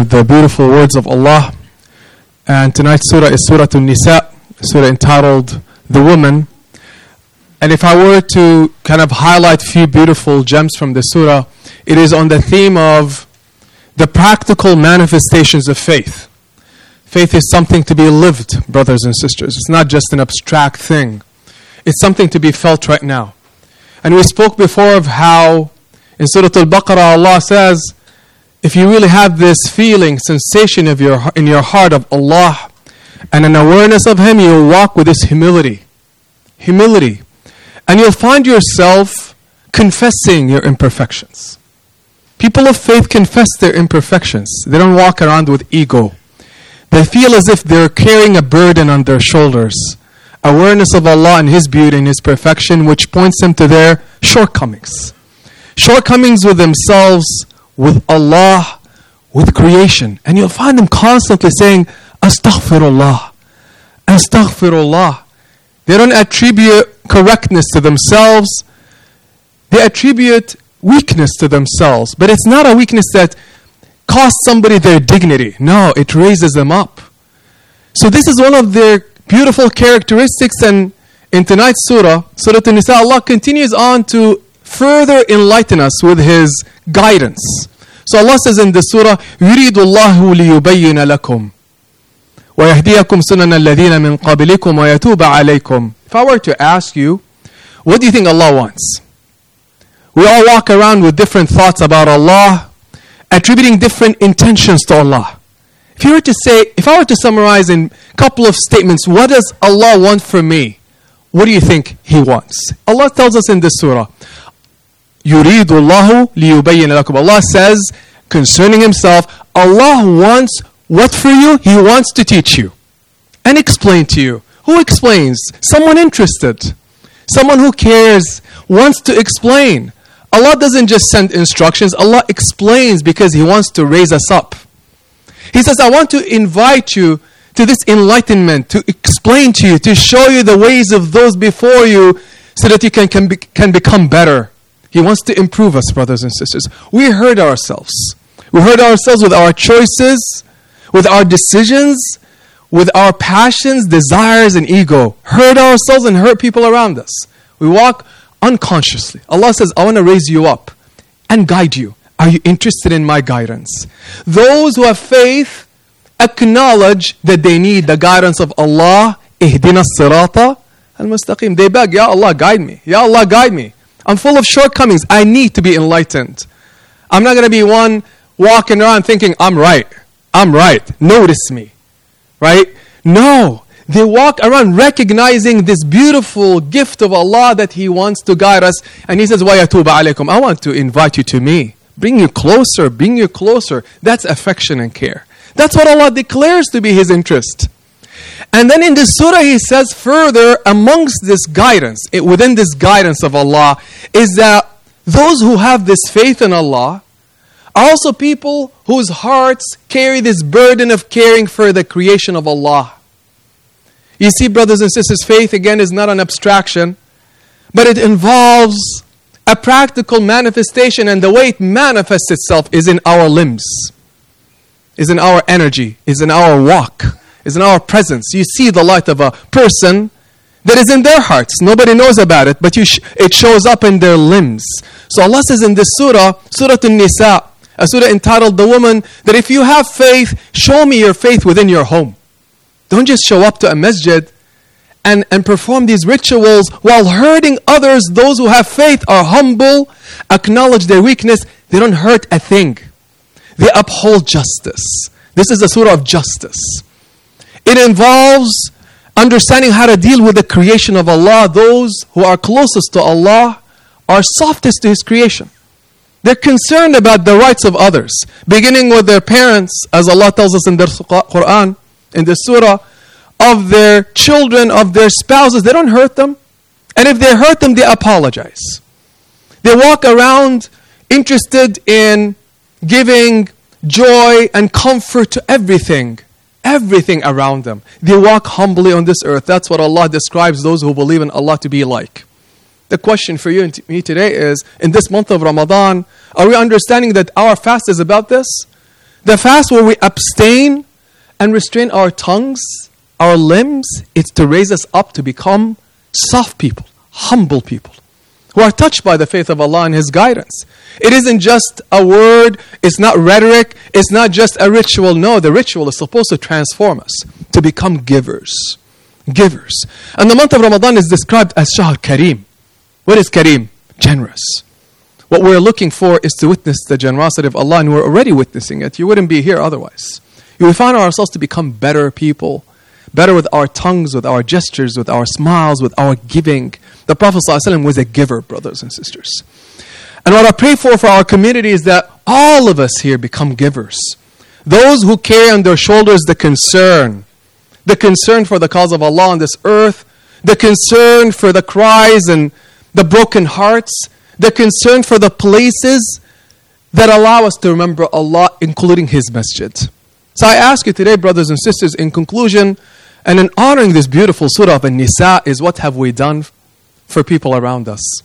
of the beautiful words of Allah. And tonight's surah is Surah An-Nisa, surah entitled The Woman. And if I were to kind of highlight few beautiful gems from the surah, it is on the theme of the practical manifestations of faith. Faith is something to be lived, brothers and sisters. It's not just an abstract thing. It's something to be felt right now. And we spoke before of how in Surah Al-Baqarah Allah says, if you really have this feeling, sensation of your, in your heart of Allah and an awareness of Him, you'll walk with this humility. Humility. And you'll find yourself confessing your imperfections. People of faith confess their imperfections. They don't walk around with ego. They feel as if they're carrying a burden on their shoulders. Awareness of Allah and His beauty and His perfection, which points them to their shortcomings. Shortcomings with themselves, with Allah, with creation. And you'll find them constantly saying, Astaghfirullah, Astaghfirullah. They don't attribute correctness to themselves, they attribute weakness to themselves. But it's not a weakness that costs somebody their dignity. No, it raises them up. So, this is one of their beautiful characteristics. And in tonight's surah, Surah An-Nisa, Allah continues on to further enlighten us with His guidance. So Allah says in the surah, يريد الله ليبين لكم ويهديكم سنن الذين من قبلكم ويتوب عليكم. If I were to ask you, what do you think Allah wants? We all walk around with different thoughts about Allah, attributing different intentions to Allah. If you were to say, if I were to summarize in a couple of statements, what does Allah want from me? What do you think He wants? Allah tells us in this surah, يريد الله ليبين لكم. Allah says concerning Himself, Allah wants what for you? He wants to teach you and explain to you. Who explains? Someone interested. Someone who cares, wants to explain. Allah doesn't just send instructions, Allah explains because He wants to raise us up. He says, I want to invite you to this enlightenment, to explain to you, to show you the ways of those before you so that you can, can, be, can become better. He wants to improve us, brothers and sisters. We hurt ourselves. We hurt ourselves with our choices, with our decisions, with our passions, desires, and ego. Hurt ourselves and hurt people around us. We walk unconsciously. Allah says, I want to raise you up and guide you. Are you interested in my guidance? Those who have faith acknowledge that they need the guidance of Allah. Ihdina sirata al-mustaqim. They beg, Ya Allah, guide me. Ya Allah, guide me. I'm full of shortcomings. I need to be enlightened. I'm not going to be one walking around thinking, I'm right. I'm right. Notice me. Right? No. They walk around recognizing this beautiful gift of Allah that He wants to guide us. And He says, وَيَتُوبَ عَلَيْكُمْ I want to invite you to me. Bring you closer, bring you closer. That's affection and care. That's what Allah declares to be His interest. And then in this surah, He says further, amongst this guidance, within this guidance of Allah, is that those who have this faith in Allah are also people whose hearts carry this burden of caring for the creation of Allah. You see, brothers and sisters, faith again is not an abstraction, but it involves a practical manifestation, and the way it manifests itself is in our limbs, is in our energy, is in our walk, is in our presence. You see the light of a person that is in their hearts. Nobody knows about it, but sh- it shows up in their limbs. So Allah says in this surah, Surah An-Nisa, a surah entitled The Woman, that if you have faith, show me your faith within your home. Don't just show up to a masjid and, and perform these rituals while hurting others. Those who have faith are humble, acknowledge their weakness, they don't hurt a thing. They uphold justice. This is a surah of justice. It involves understanding how to deal with the creation of Allah. Those who are closest to Allah are softest to His creation. They're concerned about the rights of others, beginning with their parents, as Allah tells us in the Quran, in the surah, of their children, of their spouses. They don't hurt them. And if they hurt them, they apologize. They walk around interested in giving joy and comfort to everything, everything around them. They walk humbly on this earth. That's what Allah describes those who believe in Allah to be like. The question for you and me today is in this month of Ramadan, are we understanding that our fast is about this? The fast where we abstain and restrain our tongues, our limbs, it's to raise us up to become soft people, humble people, who are touched by the faith of Allah and His guidance. It isn't just a word, it's not rhetoric, it's not just a ritual. No, the ritual is supposed to transform us to become givers. Givers. And the month of Ramadan is described as Shahr Kareem. What is Kareem? Generous. What we're looking for is to witness the generosity of Allah, and we're already witnessing it. You wouldn't be here otherwise. Would find ourselves to become better people, better with our tongues, with our gestures, with our smiles, with our giving. The Prophet ﷺ was a giver, brothers and sisters. And what I pray for for our community is that all of us here become givers. Those who carry on their shoulders the concern, the concern for the cause of Allah on this earth, the concern for the cries and the broken hearts, the concern for the places that allow us to remember Allah, including His masjid. So I ask you today, brothers and sisters, in conclusion, and in honoring this beautiful surah of An-Nisa, is what have we done for people around us?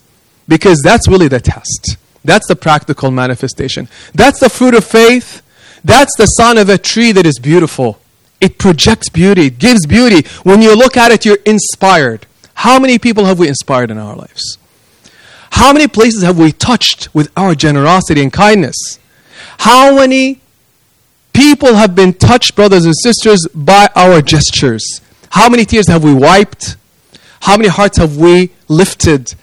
Because that's really the test. That's the practical manifestation. That's the fruit of faith. That's the sign of a tree that is beautiful. It projects beauty, it gives beauty. When you look at it, you're inspired. How many people have we inspired in our lives? How many places have we touched with our generosity and kindness? How many people have been touched, brothers and sisters, by our gestures? How many tears have we wiped? How many hearts have we lifted?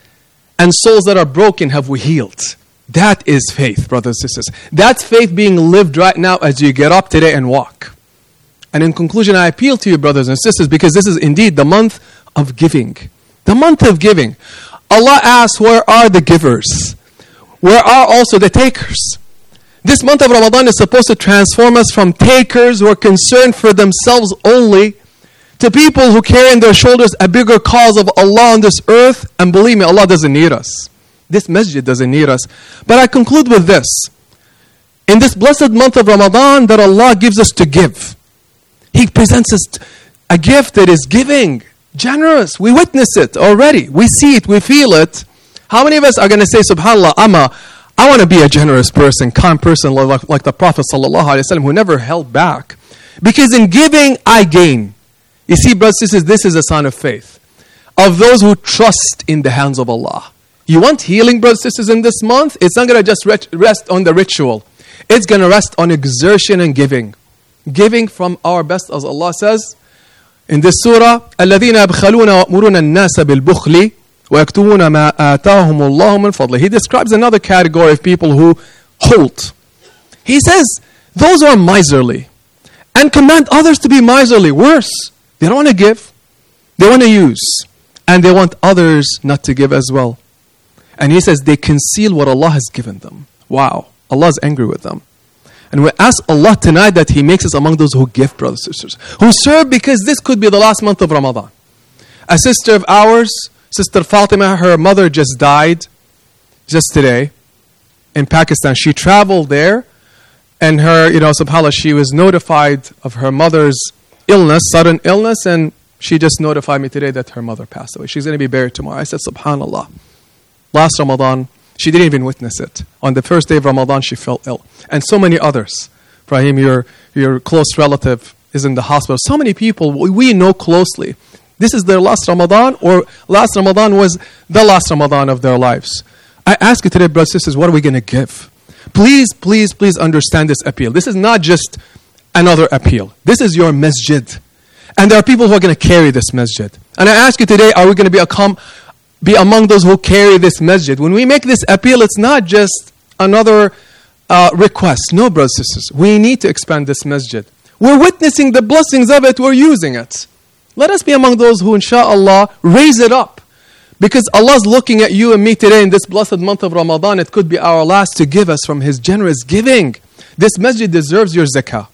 And souls that are broken have we healed? That is faith, brothers and sisters. That's faith being lived right now as you get up today and walk. And in conclusion, I appeal to you, brothers and sisters, because this is indeed the month of giving. The month of giving. Allah asks, Where are the givers? Where are also the takers? This month of Ramadan is supposed to transform us from takers who are concerned for themselves only to people who carry in their shoulders a bigger cause of Allah on this earth. And believe me, Allah doesn't need us. This masjid doesn't need us. But I conclude with this. In this blessed month of Ramadan that Allah gives us to give, He presents us a gift that is giving, generous. We witness it already. We see it, we feel it. How many of us are going to say, SubhanAllah, Amma, I want to be a generous person, kind person, like, like the Prophet ﷺ, who never held back. Because in giving, I gain. You see, brothers and sisters, this is a sign of faith. Of those who trust in the hands of Allah. You want healing, brothers and sisters, in this month? It's not going to just rest on the ritual. It's going to rest on exertion and giving. Giving from our best, as Allah says in this surah, الَّذِينَ يَبْخَلُونَ وَأْمُرُونَ النَّاسَ بِالْبُخْلِ وَيَكْتُمُونَ مَا آتَاهُمُ اللَّهُ مِنْ فَضْلِهِ He describes another category of people who hold. He says, those who are miserly and command others to be miserly. Worse, they don't want to give, they want to use, and they want others not to give as well. And he says they conceal what Allah has given them. Wow, Allah is angry with them. And we ask Allah tonight that He makes us among those who give, brothers and sisters, who serve because this could be the last month of Ramadan. A sister of ours, Sister Fatima, her mother just died just today in Pakistan. She traveled there, and her, you know, subhanAllah, she was notified of her mother's illness, sudden illness, and she just notified me today that her mother passed away. She's going to be buried tomorrow. I said, subhanAllah. Last Ramadan, she didn't even witness it. On the first day of Ramadan, she fell ill. And so many others. Brahim, your, your close relative is in the hospital. So many people we know closely. This is their last Ramadan, or last Ramadan was the last Ramadan of their lives. I ask you today, brothers and sisters, what are we going to give? Please, please, please understand this appeal. This is not just another appeal. This is your masjid. And there are people who are going to carry this masjid. And I ask you today, are we going to be, be among those who carry this masjid? When we make this appeal, it's not just another uh, request. No, brothers and sisters. We need to expand this masjid. We're witnessing the blessings of it, we're using it. Let us be among those who, inshallah, raise it up. Because Allah is looking at you and me today in this blessed month of Ramadan. It could be our last to give us from His generous giving. This masjid deserves your zakah,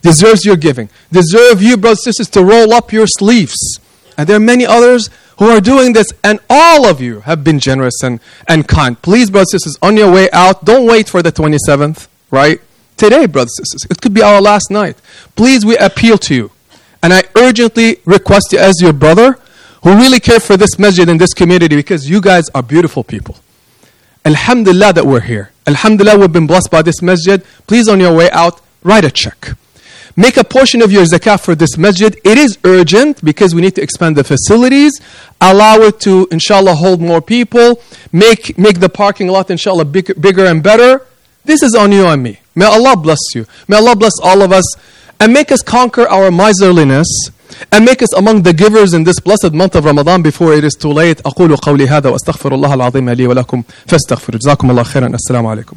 deserves your giving, deserve you, brothers and sisters, to roll up your sleeves. And there are many others who are doing this, and all of you have been generous and, and kind. Please, brothers and sisters, on your way out, don't wait for the 27th, right? Today, brothers and sisters, it could be our last night. Please, we appeal to you. And I urgently request you, as your brother, who really care for this masjid and this community, because you guys are beautiful people. Alhamdulillah that we're here. Alhamdulillah we've been blessed by this masjid. Please, on your way out, write a check. Make a portion of your zakah for this masjid. It is urgent because we need to expand the facilities. Allow it to, inshallah, hold more people. Make, make the parking lot, inshallah, big, bigger and better. This is on you and me. May Allah bless you. May Allah bless all of us and make us conquer our miserliness and make us among the givers in this blessed month of Ramadan before it is too late. أقول قولي هذا وأستغفر الله العظيم لي ولكم فاستغفروا جزاكم الله خيرا السلام عليكم